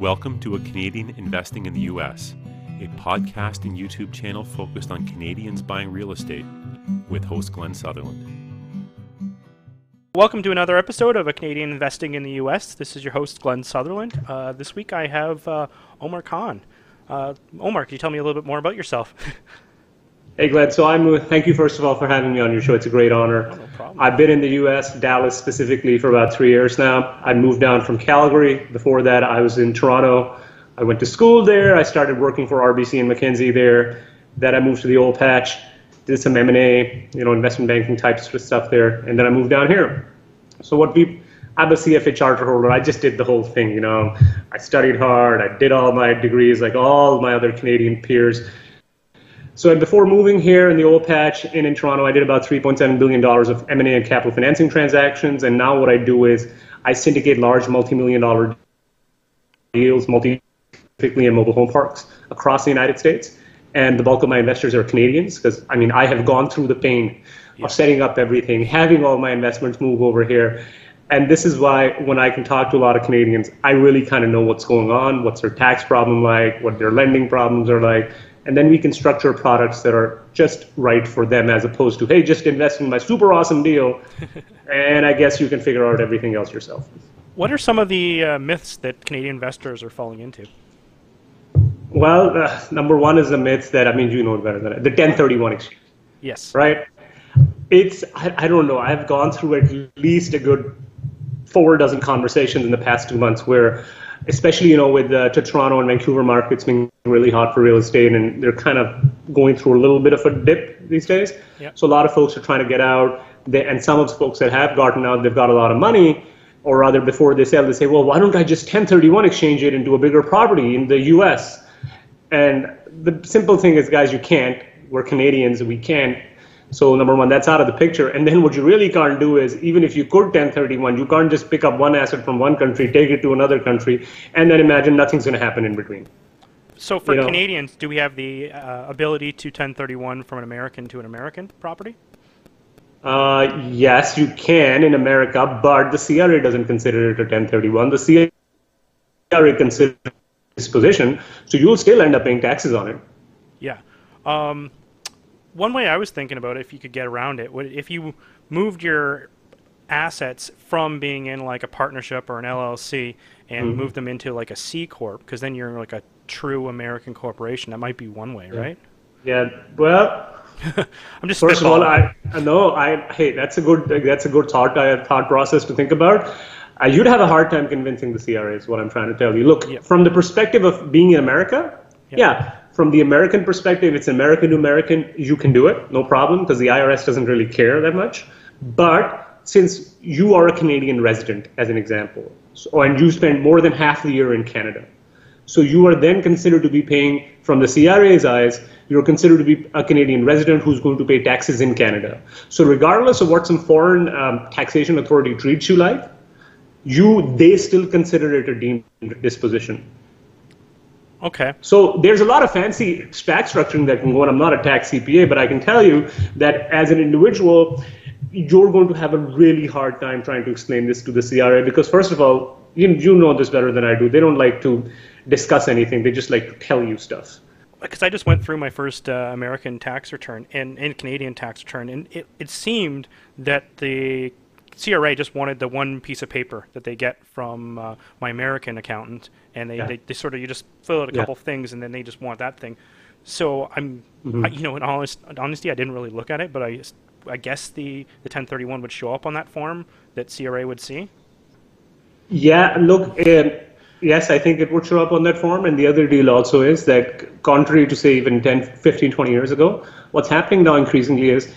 Welcome to A Canadian Investing in the U.S., a podcast and YouTube channel focused on Canadians buying real estate with host Glenn Sutherland. Welcome to another episode of A Canadian Investing in the U.S. This is your host, Glenn Sutherland. Uh, this week I have uh, Omar Khan. Uh, Omar, can you tell me a little bit more about yourself? Hey, Glenn. So I'm. Uh, thank you first of all for having me on your show. It's a great honor. No problem. I've been in the U.S., Dallas specifically, for about three years now. I moved down from Calgary. Before that, I was in Toronto. I went to school there. I started working for RBC and McKinsey there. Then I moved to the oil patch, did some M&A, you know, investment banking type stuff there, and then I moved down here. So what we, I'm a CFA charter holder. I just did the whole thing, you know. I studied hard. I did all my degrees, like all my other Canadian peers. So before moving here in the oil patch and in Toronto, I did about 3.7 billion dollars of M&A and capital financing transactions. And now what I do is I syndicate large multi-million dollar deals, multi particularly in mobile home parks across the United States. And the bulk of my investors are Canadians because I mean I have gone through the pain of setting up everything, having all my investments move over here. And this is why when I can talk to a lot of Canadians, I really kind of know what's going on, what's their tax problem like, what their lending problems are like, and then we can structure products that are just right for them as opposed to hey just invest in my super awesome deal and i guess you can figure out everything else yourself What are some of the uh, myths that Canadian investors are falling into? well uh, number one is the myth that i mean you know it better than I, the 1031 exchange Yes. right it's I, I don't know i've gone through at least a good four dozen conversations in the past two months where especially you know with uh, to Toronto and Vancouver markets being really hot for real estate, and they're kind of going through a little bit of a dip these days. Yep. So a lot of folks are trying to get out, they, and some of the folks that have gotten out, they've got a lot of money, or rather before they sell, they say, well, why don't I just 1031 exchange it into a bigger property in the U.S. And the simple thing is, guys, you can't. We're Canadians, we can't. So number one, that's out of the picture. And then what you really can't do is, even if you could 1031, you can't just pick up one asset from one country, take it to another country, and then imagine nothing's going to happen in between. So for You know- Canadians, do we have the uh, ability to 1031 from an American to an American property? Uh, yes, you can in America, but the CRA doesn't consider it a 1031. The CRA considers disposition, so you'll still end up paying taxes on it. Yeah. Um, one way I was thinking about it, if you could get around it, would if you moved your assets from being in like a partnership or an LLC and moved them into like a C corp, because then you're like a true American corporation. That might be one way, right? Yeah, well, I'm just First of all. I know I hey that's a good that's a good thought uh, thought process to think about. Uh, you'd have a hard time convincing the CRA is what I'm trying to tell you. Look, Yeah. from the perspective of being in America, Yeah. yeah. From the American perspective, it's American to American. You can do it, no problem, because the IRS doesn't really care that much. But since you are a Canadian resident, as an example, so, and you spend more than half the year in Canada, so you are then considered to be paying, from the CRA's eyes, you're considered to be a Canadian resident who's going to pay taxes in Canada. So regardless of what some foreign um, taxation authority treats you like, you they still consider it a deemed disposition. Okay. So there's a lot of fancy tax structuring that can go on. I'm not a tax CPA, but I can tell you that as an individual, you're going to have a really hard time trying to explain this to the CRA because, first of all, you, you know this better than I do. They don't like to discuss anything, they just like to tell you stuff. because I just went through my first uh, American tax return and, and Canadian tax return, and it, it seemed that the CRA just wanted the one piece of paper that they get from uh, my American accountant, and they, Yeah. they, they sort of you just fill out a Yeah. couple things, and then they just want that thing. So I'm, Mm-hmm. I, you know, in honest honesty, I didn't really look at it, but I, I guess the the 1031 would show up on that form that CRA would see. Yeah, look, um, yes, I think it would show up on that form. And the other deal also is that, contrary to say even 10, 15, 20 years ago, what's happening now increasingly is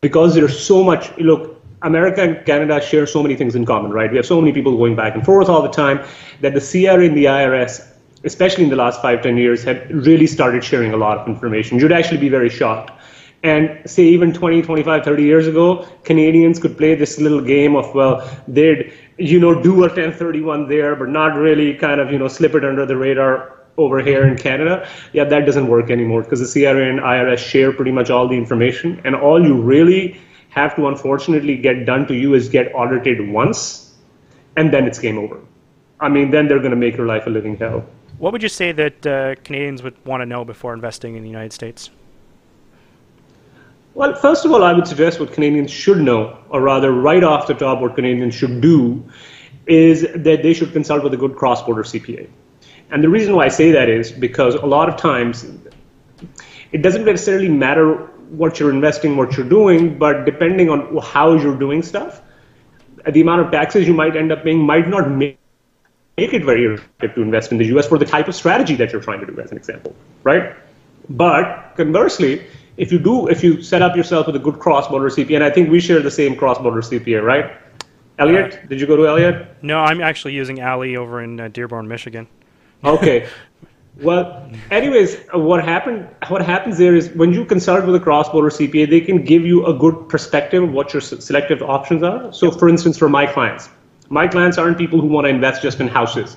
because there's so much, look, America and Canada share so many things in common, right? We have so many people going back and forth all the time that the CRA and the IRS, especially in the last five, 10 years, have really started sharing a lot of information. You'd actually be very shocked. And say even 20, 25, 30 years ago, Canadians could play this little game of, well, they'd, you know, do a 1031 there, but not really kind of, you know, slip it under the radar over here in Canada. Yeah, that doesn't work anymore because the CRA and IRS share pretty much all the information. And all you really have to unfortunately get done to you is get audited once, and then it's game over. I mean, then they're going to make your life a living hell. What would you say that uh, Canadians would want to know before investing in the United States? Well, first of all, I would suggest what Canadians should know, or rather, right off the top, what Canadians should do is that they should consult with a good cross border CPA. And the reason why I say that is because a lot of times it doesn't necessarily matter what you're investing, what you're doing, but depending on how you're doing stuff, the amount of taxes you might end up paying might not make make it very attractive to invest in the US for the type of strategy that you're trying to do, as an example, right? But conversely, if you do, if you set up yourself with a good cross-border CPA, and I think we share the same cross-border CPA, right? Elliot, uh, did you go to Elliot? No, I'm actually using Ali over in uh, Dearborn, Michigan. Okay. Well, anyways, uh, what happened? What happens there is when you consult with a cross-border CPA, they can give you a good perspective of what your selective options are. So, for instance, for my clients, my clients aren't people who want to invest just in houses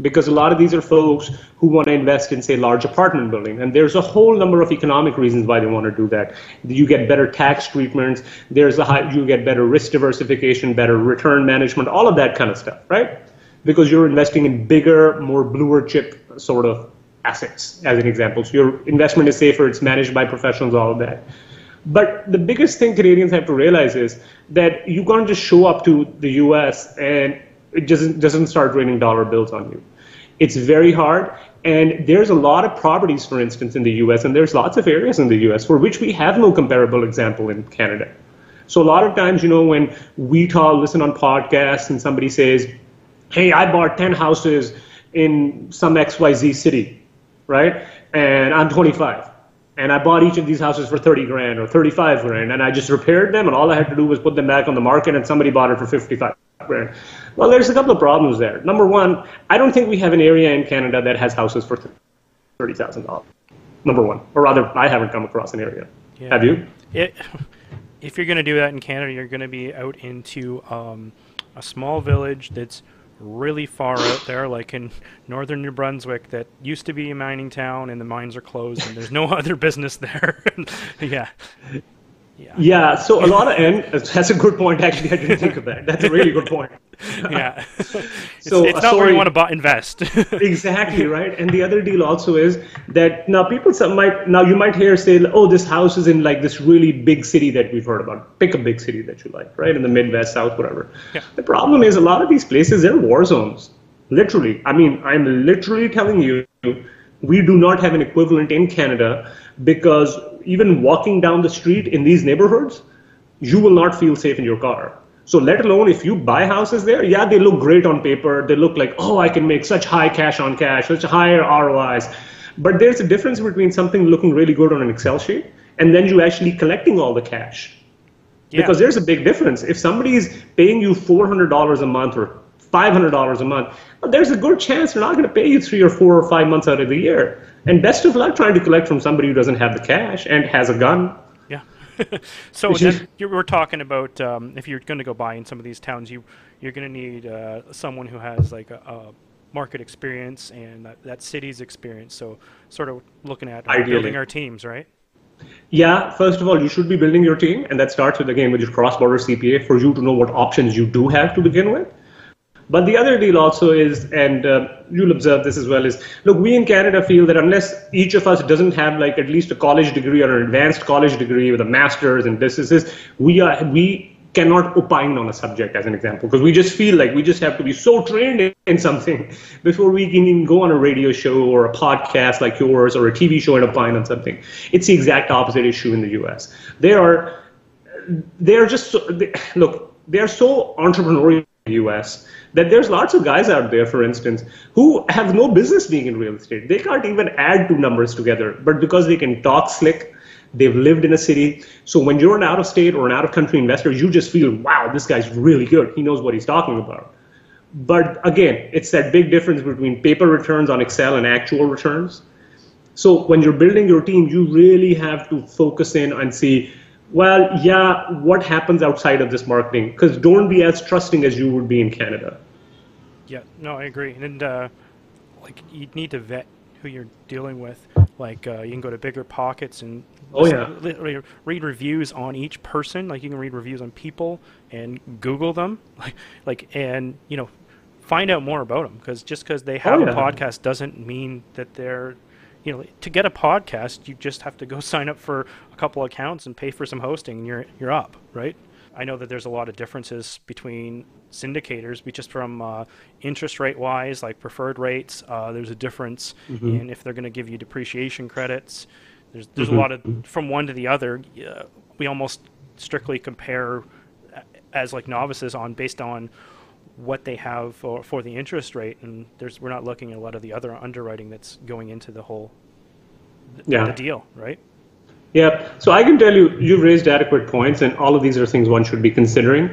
because a lot of these are folks who want to invest in, say, large apartment building. And there's a whole number of economic reasons why they want to do that. You get better tax treatments. There's a high, you get better risk diversification, better return management, all of that kind of stuff, right? Because you're investing in bigger, more bluer chip sort of assets, as an example. So your investment is safer. It's managed by professionals, all of that. But the biggest thing Canadians have to realize is that you can't just show up to the US and it doesn't, doesn't start raining dollar bills on you. It's very hard. And there's a lot of properties, for instance, in the US, and there's lots of areas in the US for which we have no comparable example in Canada. So a lot of times, you know, when we talk, listen on podcasts, and somebody says, hey, I bought 10 houses in some XYZ city, right? And I'm 25 and I bought each of these houses for 30 grand or 35 grand, and I just repaired them, and all I had to do was put them back on the market, and somebody bought it for 55 grand. Well, there's a couple of problems there. Number one, I don't think we have an area in Canada that has houses for $30,000. Number one, or rather, I haven't come across an area. Yeah. Have you? It, if you're going to do that in Canada, you're going to be out into um, a small village that's really far out there, like in northern New Brunswick, that used to be a mining town, and the mines are closed, and there's no other business there. yeah. Yeah. yeah, so a lot of and that's a good point. Actually, I didn't think of that. That's a really good point. yeah, so it's, it's not where you want to buy, invest. exactly right. And the other deal also is that now people some might now you might hear say, oh, this house is in like this really big city that we've heard about. Pick a big city that you like, right? In the Midwest, South, whatever. Yeah. The problem is a lot of these places they're war zones. Literally, I mean, I'm literally telling you, we do not have an equivalent in Canada because even walking down the street in these neighborhoods, you will not feel safe in your car. So let alone if you buy houses there, yeah, they look great on paper. They look like, oh, I can make such high cash on cash, such higher ROIs. But there's a difference between something looking really good on an Excel sheet and then you actually collecting all the cash. Yeah. Because there's a big difference. If somebody is paying you $400 a month or $500 a month, well, there's a good chance they're not going to pay you three or four or five months out of the year. And best of luck trying to collect from somebody who doesn't have the cash and has a gun. Yeah. so then you were talking about um, if you're going to go buy in some of these towns, you you're going to need uh, someone who has like a, a market experience and that, that, city's experience. So sort of looking at uh, building our teams, right? Yeah, first of all, you should be building your team, and that starts with again with your cross-border CPA for you to know what options you do have to begin with. But the other deal also is, and uh, you'll observe this as well, is look, we in Canada feel that unless each of us doesn't have like at least a college degree or an advanced college degree with a master's and this we are we cannot opine on a subject as an example because we just feel like we just have to be so trained in something before we can even go on a radio show or a podcast like yours or a TV show and opine on something. It's the exact opposite issue in the U.S. They are they are just so, they, look they are so entrepreneurial U.S that there's lots of guys out there, for instance, who have no business being in real estate. They can't even add two numbers together, but because they can talk slick, they've lived in a city. So when you're an out of state or an out of country investor, you just feel, wow, this guy's really good. He knows what he's talking about. But again, it's that big difference between paper returns on Excel and actual returns. So when you're building your team, you really have to focus in and see well, yeah, what happens outside of this marketing? Because don't be as trusting as you would be in Canada. Yeah, no, I agree. And uh, like you need to vet who you're dealing with. Like uh, you can go to BiggerPockets and oh yeah, read reviews on each person. Like you can read reviews on people and Google them. Like like and you know find out more about them because just because they have Oh, a podcast doesn't mean that they're you know to get a podcast you just have to go sign up for a couple accounts and pay for some hosting and you're you're up right? I know that there's a lot of differences between syndicators be just from uh, interest rate wise like preferred rates uh, there's a difference Mm-hmm. in if they're going to give you depreciation credits. There's there's a lot of from one to the other uh, we almost strictly compare as like novices on based on what they have for, for the interest rate, and there's we're not looking at a lot of the other underwriting that's going into the whole th- Yeah. the deal, right? Yeah, so I can tell you, you've raised adequate points, and all of these are things one should be considering.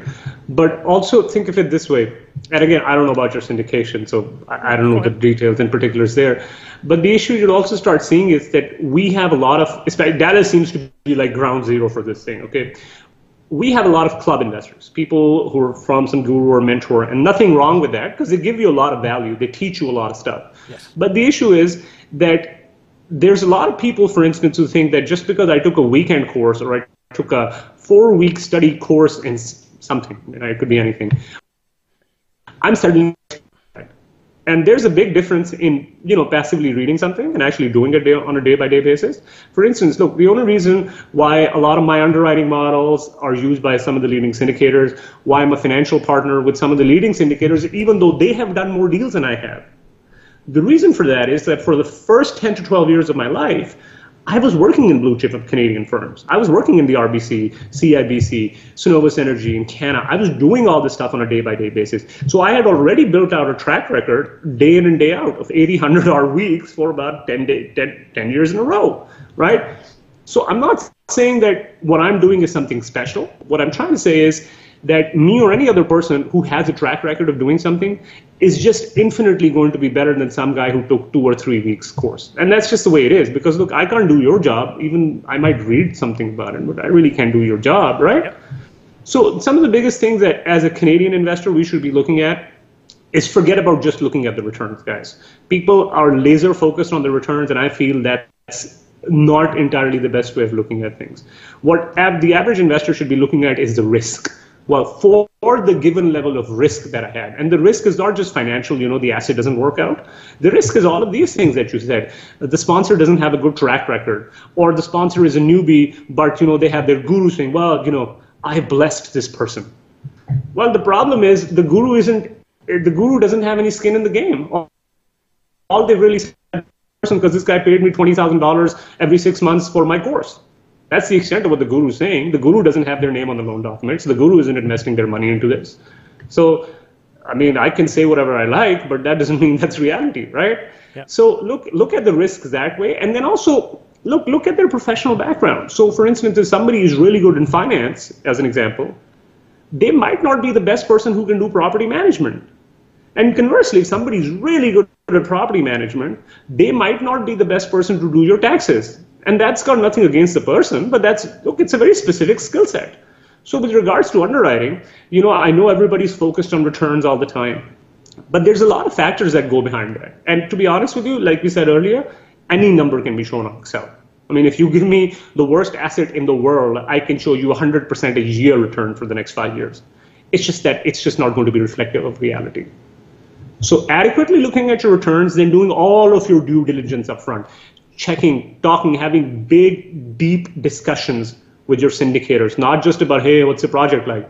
But also think of it this way. And again, I don't know about your syndication, so I, I don't know the details and particulars there. But the issue you'll also start seeing is that we have a lot of, especially Dallas seems to be like ground zero for this thing, okay? We have a lot of club investors, people who are from some guru or mentor, and nothing wrong with that because they give you a lot of value. They teach you a lot of stuff. Yes. But the issue is that there's a lot of people, for instance, who think that just because I took a weekend course or I took a four week study course in something, it could be anything, I'm suddenly. And there's a big difference in you know passively reading something and actually doing it on a day by day basis. For instance, look, the only reason why a lot of my underwriting models are used by some of the leading syndicators, why I'm a financial partner with some of the leading syndicators, even though they have done more deals than I have, the reason for that is that for the first 10 to 12 years of my life, I was working in blue chip of Canadian firms. I was working in the RBC, CIBC, Cenovus Energy, Encana. I was doing all this stuff on a day by day basis. So I had already built out a track record day in and day out of 80, 100 hour weeks for about 10, day, 10, 10 years in a row, right? So I'm not saying that what I'm doing is something special. What I'm trying to say is that me or any other person who has a track record of doing something is just infinitely going to be better than some guy who took two or three weeks course. And that's just the way it is. Because look, I can't do your job. Even I might read something about it, but I really can't do your job, right? Yep. So some of the biggest things that as a Canadian investor we should be looking at is forget about just looking at the returns, guys. People are laser focused on the returns, and I feel that's not entirely the best way of looking at things. What ab- the average investor should be looking at is the risk. Well, for the given level of risk that I had, and the risk is not just financial, you know, the asset doesn't work out. The risk is all of these things that you said. The sponsor doesn't have a good track record, or the sponsor is a newbie, but you know they have their guru saying, "Well, you know, I blessed this person." Well, the problem is the guru isn't. The guru doesn't have any skin in the game. All, they really said person because this guy paid me twenty thousand dollars every six months for my course. That's the extent of what the guru is saying. The guru doesn't have their name on the loan documents. The guru isn't investing their money into this. So, I mean, I can say whatever I like, but that doesn't mean that's reality, right? Yeah. So look look at the risks that way, and then also look look at their professional background. So, for instance, if somebody is really good in finance, as an example, they might not be the best person who can do property management. And conversely, if somebody's really good at property management, they might not be the best person to do your taxes. And that's got nothing against the person, but that's look, it's a very specific skill set. So with regards to underwriting, you know, I know everybody's focused on returns all the time, but there's a lot of factors that go behind that. And to be honest with you, like we said earlier, any number can be shown on Excel. I mean, if you give me the worst asset in the world, I can show you 100% a year return for the next five years. It's just that it's just not going to be reflective of reality. So adequately looking at your returns, then doing all of your due diligence up front, checking, talking, having big, deep discussions with your syndicators, not just about, hey, what's the project like?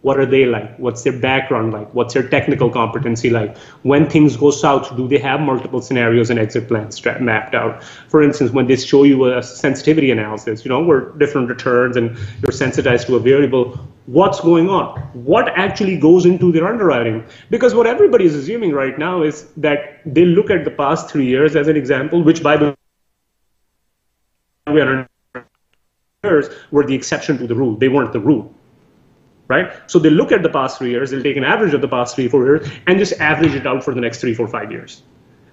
What are they like? What's their background like? What's their technical competency like? When things go south, do they have multiple scenarios and exit plans mapped out? For instance, when they show you a sensitivity analysis, you know, where different returns and you're sensitized to a variable, what's going on? What actually goes into their underwriting? Because what everybody is assuming right now is that they look at the past three years as an example, which by the years were the exception to the rule. They weren't the rule right? So they look at the past three years, they'll take an average of the past three, four years, and just average it out for the next three, four, five years.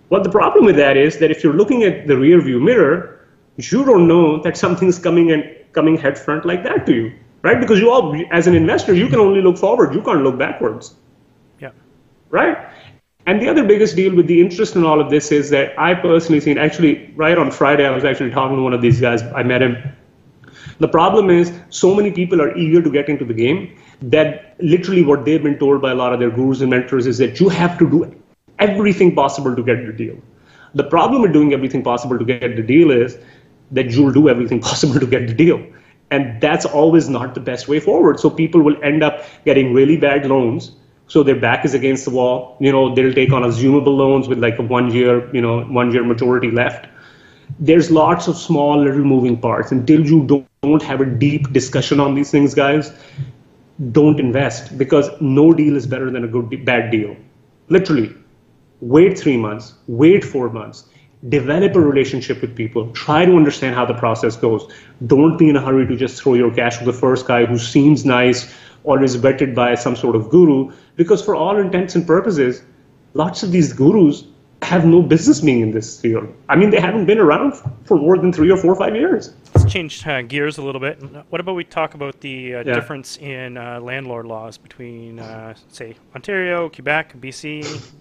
Well, the problem with that is that if you're looking at the rear view mirror, you don't know that something's coming and coming head front like that to you, right? Because you all, as an investor, you can only look forward, you can't look backwards, Yeah. right? And the other biggest deal with the interest in all of this is that I personally seen, actually, right on Friday, I was actually talking to one of these guys, I met him. The problem is, so many people are eager to get into the game that literally what they've been told by a lot of their gurus and mentors is that you have to do everything possible to get the deal. The problem with doing everything possible to get the deal is that you'll do everything possible to get the deal. And that's always not the best way forward. So people will end up getting really bad loans. So their back is against the wall. You know, they'll take on assumable loans with like a one year, you know, one year maturity left. There's lots of small little moving parts. Until you don't have a deep discussion on these things, guys, don't invest because no deal is better than a good bad deal. Literally, wait three months, wait four months, develop a relationship with people, try to understand how the process goes. Don't be in a hurry to just throw your cash to the first guy who seems nice is vetted by some sort of guru, because for all intents and purposes, lots of these gurus have no business being in this field. I mean, they haven't been around for more than three or four or five years. Let's change uh, gears a little bit. What about we talk about the uh, yeah. difference in uh, landlord laws between, uh, say, Ontario, Quebec, BC,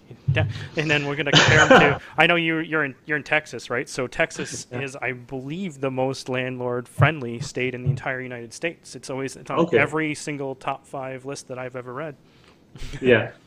and then we're going to compare them to. I know you you're in you're in Texas, right? So Texas yeah. is, I believe, the most landlord-friendly state in the entire United States. It's always it's on okay. every single top five list that I've ever read. yeah.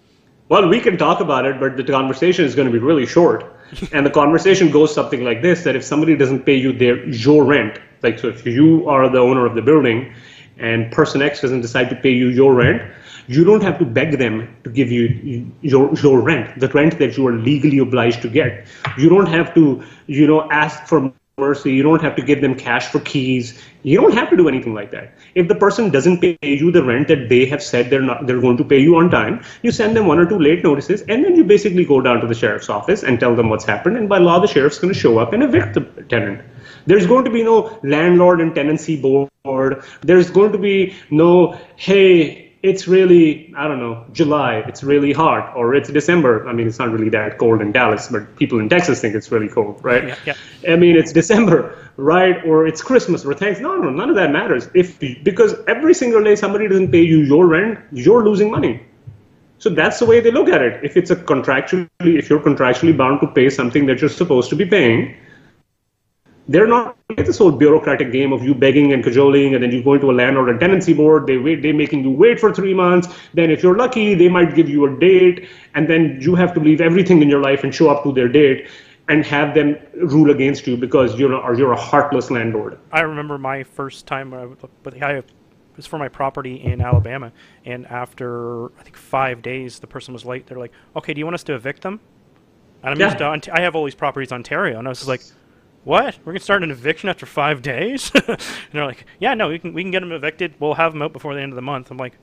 Well, we can talk about it, but the conversation is going to be really short. and the conversation goes something like this: that if somebody doesn't pay you their your rent, like so, if you are the owner of the building, and person X doesn't decide to pay you your rent, you don't have to beg them to give you your your rent, the rent that you are legally obliged to get. You don't have to, you know, ask for mercy. You don't have to give them cash for keys. You don't have to do anything like that. If the person doesn't pay you the rent that they have said they're not they're going to pay you on time, you send them one or two late notices, and then you basically go down to the sheriff's office and tell them what's happened. And by law, the sheriff's going to show up and evict the tenant. There's going to be no landlord and tenancy board. There's going to be no hey it's really I don't know July. It's really hot, or it's December. I mean, it's not really that cold in Dallas, but people in Texas think it's really cold, right? Yeah, yeah. I mean, it's December, right? Or it's Christmas or thanks. No, no, none of that matters. If because every single day somebody doesn't pay you your rent, you're losing money. So that's the way they look at it. If it's a contractually, if you're contractually bound to pay something that you're supposed to be paying, they're not like this whole bureaucratic game of you begging and cajoling, and then you go into a landlord and tenancy board. They wait, they're making you wait for three months. Then, if you're lucky, they might give you a date, and then you have to leave everything in your life and show up to their date and have them rule against you because you're or you're a heartless landlord. I remember my first time, but uh, I was for my property in Alabama, and after I think five days, the person was late. They're like, "Okay, do you want us to evict them?" And I'm yeah. used to, I have all these properties in Ontario, and I was just like what? We're gonna start an eviction after five days? and they're like, yeah, no, we can we can get them evicted. We'll have them out before the end of the month. I'm like,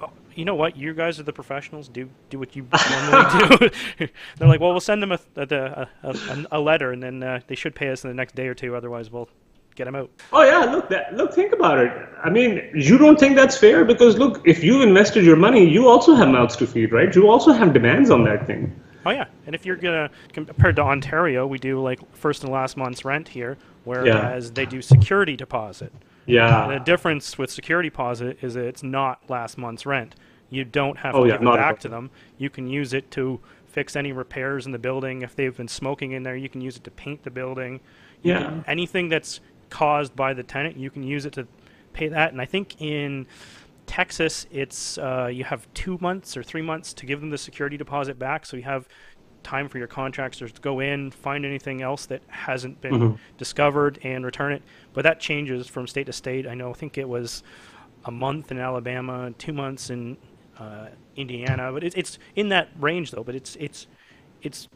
oh, you know what? You guys are the professionals. Do do what you normally do. they're like, well, we'll send them a a, a, a letter, and then uh, they should pay us in the next day or two. Otherwise, we'll get them out. Oh yeah, look that look think about it. I mean, you don't think that's fair because look, if you invested your money, you also have mouths to feed, right? You also have demands on that thing. Oh yeah, and if you're gonna compared to Ontario, we do like first and last month's rent here, whereas yeah. they do security deposit. Yeah. the difference with security deposit is that it's not last month's rent. You don't have oh, to yeah, give it back to them. You can use it to fix any repairs in the building. If they've been smoking in there, you can use it to paint the building. You yeah. Can, anything that's caused by the tenant, you can use it to pay that. And I think in Texas, it's uh, you have two months or three months to give them the security deposit back. So you have time for your contractors to go in, find anything else that hasn't been mm-hmm. discovered, and return it. But that changes from state to state. I know. I think it was a month in Alabama, two months in uh, Indiana, but it, it's in that range though. But it's it's it's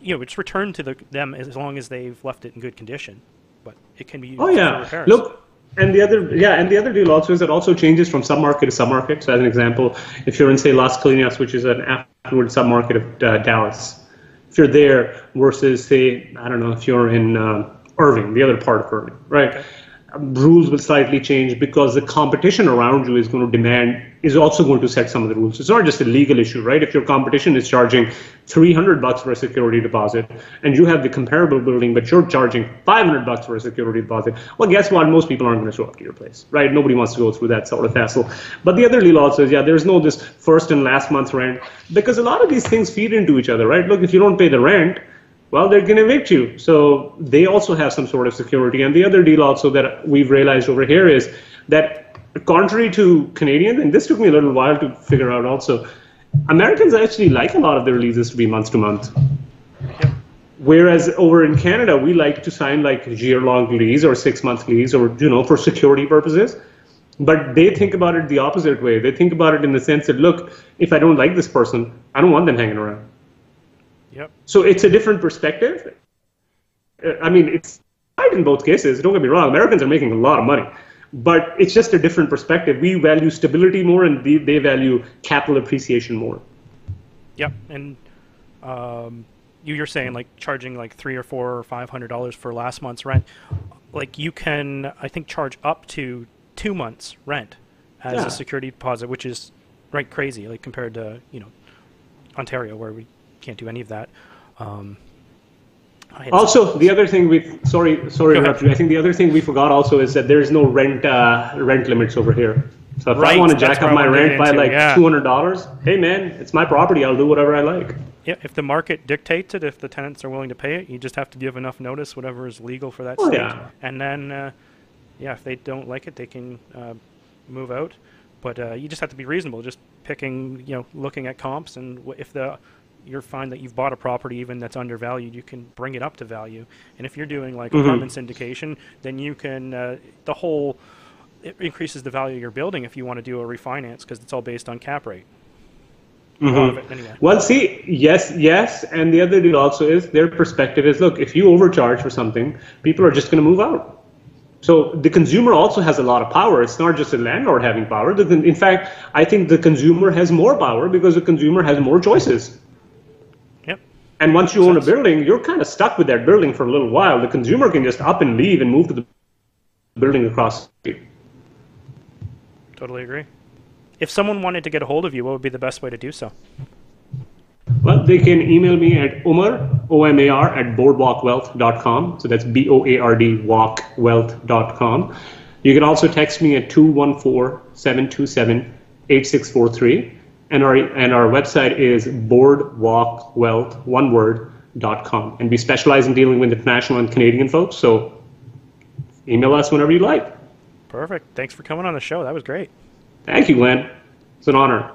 you know it's returned to the, them as long as they've left it in good condition. But it can be used oh yeah, look and the other, yeah, and the other deal also is it also changes from submarket to submarket. So, as an example, if you're in say Las Colinas, which is an affluent submarket of uh, Dallas, if you're there versus say I don't know if you're in uh, Irving, the other part of Irving, right? Rules will slightly change because the competition around you is going to demand is also going to set some of the rules. It's not just a legal issue, right? If your competition is charging 300 bucks for a security deposit and you have the comparable building, but you're charging 500 bucks for a security deposit, well, guess what? Most people aren't going to show up to your place, right? Nobody wants to go through that sort of hassle. But the other deal also is, yeah, there's no this first and last month rent because a lot of these things feed into each other, right? Look, if you don't pay the rent, well, they're going to evict you. So they also have some sort of security. And the other deal also that we've realized over here is that contrary to Canadians, and this took me a little while to figure out also, Americans actually like a lot of their leases to be month to month. Whereas over in Canada, we like to sign like year-long lease or six-month lease, or you know, for security purposes. But they think about it the opposite way. They think about it in the sense that, look, if I don't like this person, I don't want them hanging around. Yep. So it's a different perspective. Uh, I mean, it's right in both cases. Don't get me wrong. Americans are making a lot of money, but it's just a different perspective. We value stability more, and they, they value capital appreciation more. Yep. And um, you, you're saying like charging like three or four or five hundred dollars for last month's rent. Like you can, I think, charge up to two months rent as Yeah. a security deposit, which is right crazy, like compared to you know Ontario where we can't do any of that. Um, Also, the other thing we sorry sorry to interrupt you. I think the other thing we forgot also is that there is no rent uh, rent limits over here. So if Right, I want to jack up my rent by into, like yeah. two hundred dollars, hey man, it's my property. I'll do whatever I like. Yeah, if the market dictates it, if the tenants are willing to pay it, you just have to give enough notice, whatever is legal for that Oh, state. yeah. And then, uh, yeah, if they don't like it, they can uh, move out. But uh, you just have to be reasonable, just picking, you know, looking at comps, and if the you're find that you've bought a property even that's undervalued, you can bring it up to value. And if you're doing like apartment syndication, then you can uh, the whole it increases the value of your building if you want to do a refinance because it's all based on cap rate. A lot of it, anyway. Well, see, yes, yes, and the other deal also is their perspective is look, if you overcharge for something, people are just going to move out. So the consumer also has a lot of power. It's not just the landlord having power. In fact, I think the consumer has more power because the consumer has more choices. And once you own a building, you're kind of stuck with that building for a little while. The consumer can just up and leave and move to the building across the street. Totally agree. If someone wanted to get a hold of you, what would be the best way to do so? Well, they can email me at Omar, O-M-A-R, at boardwalkwealth.com. So that's B-O-A-R-D, walkwealth.com. You can also text me at 214-727-8643. And our, and our website is boardwalkwealth, one word, dot com. And we specialize in dealing with international and Canadian folks. So email us whenever you like. Perfect. Thanks for coming on the show. That was great. Thank you, Glenn. It's an honor.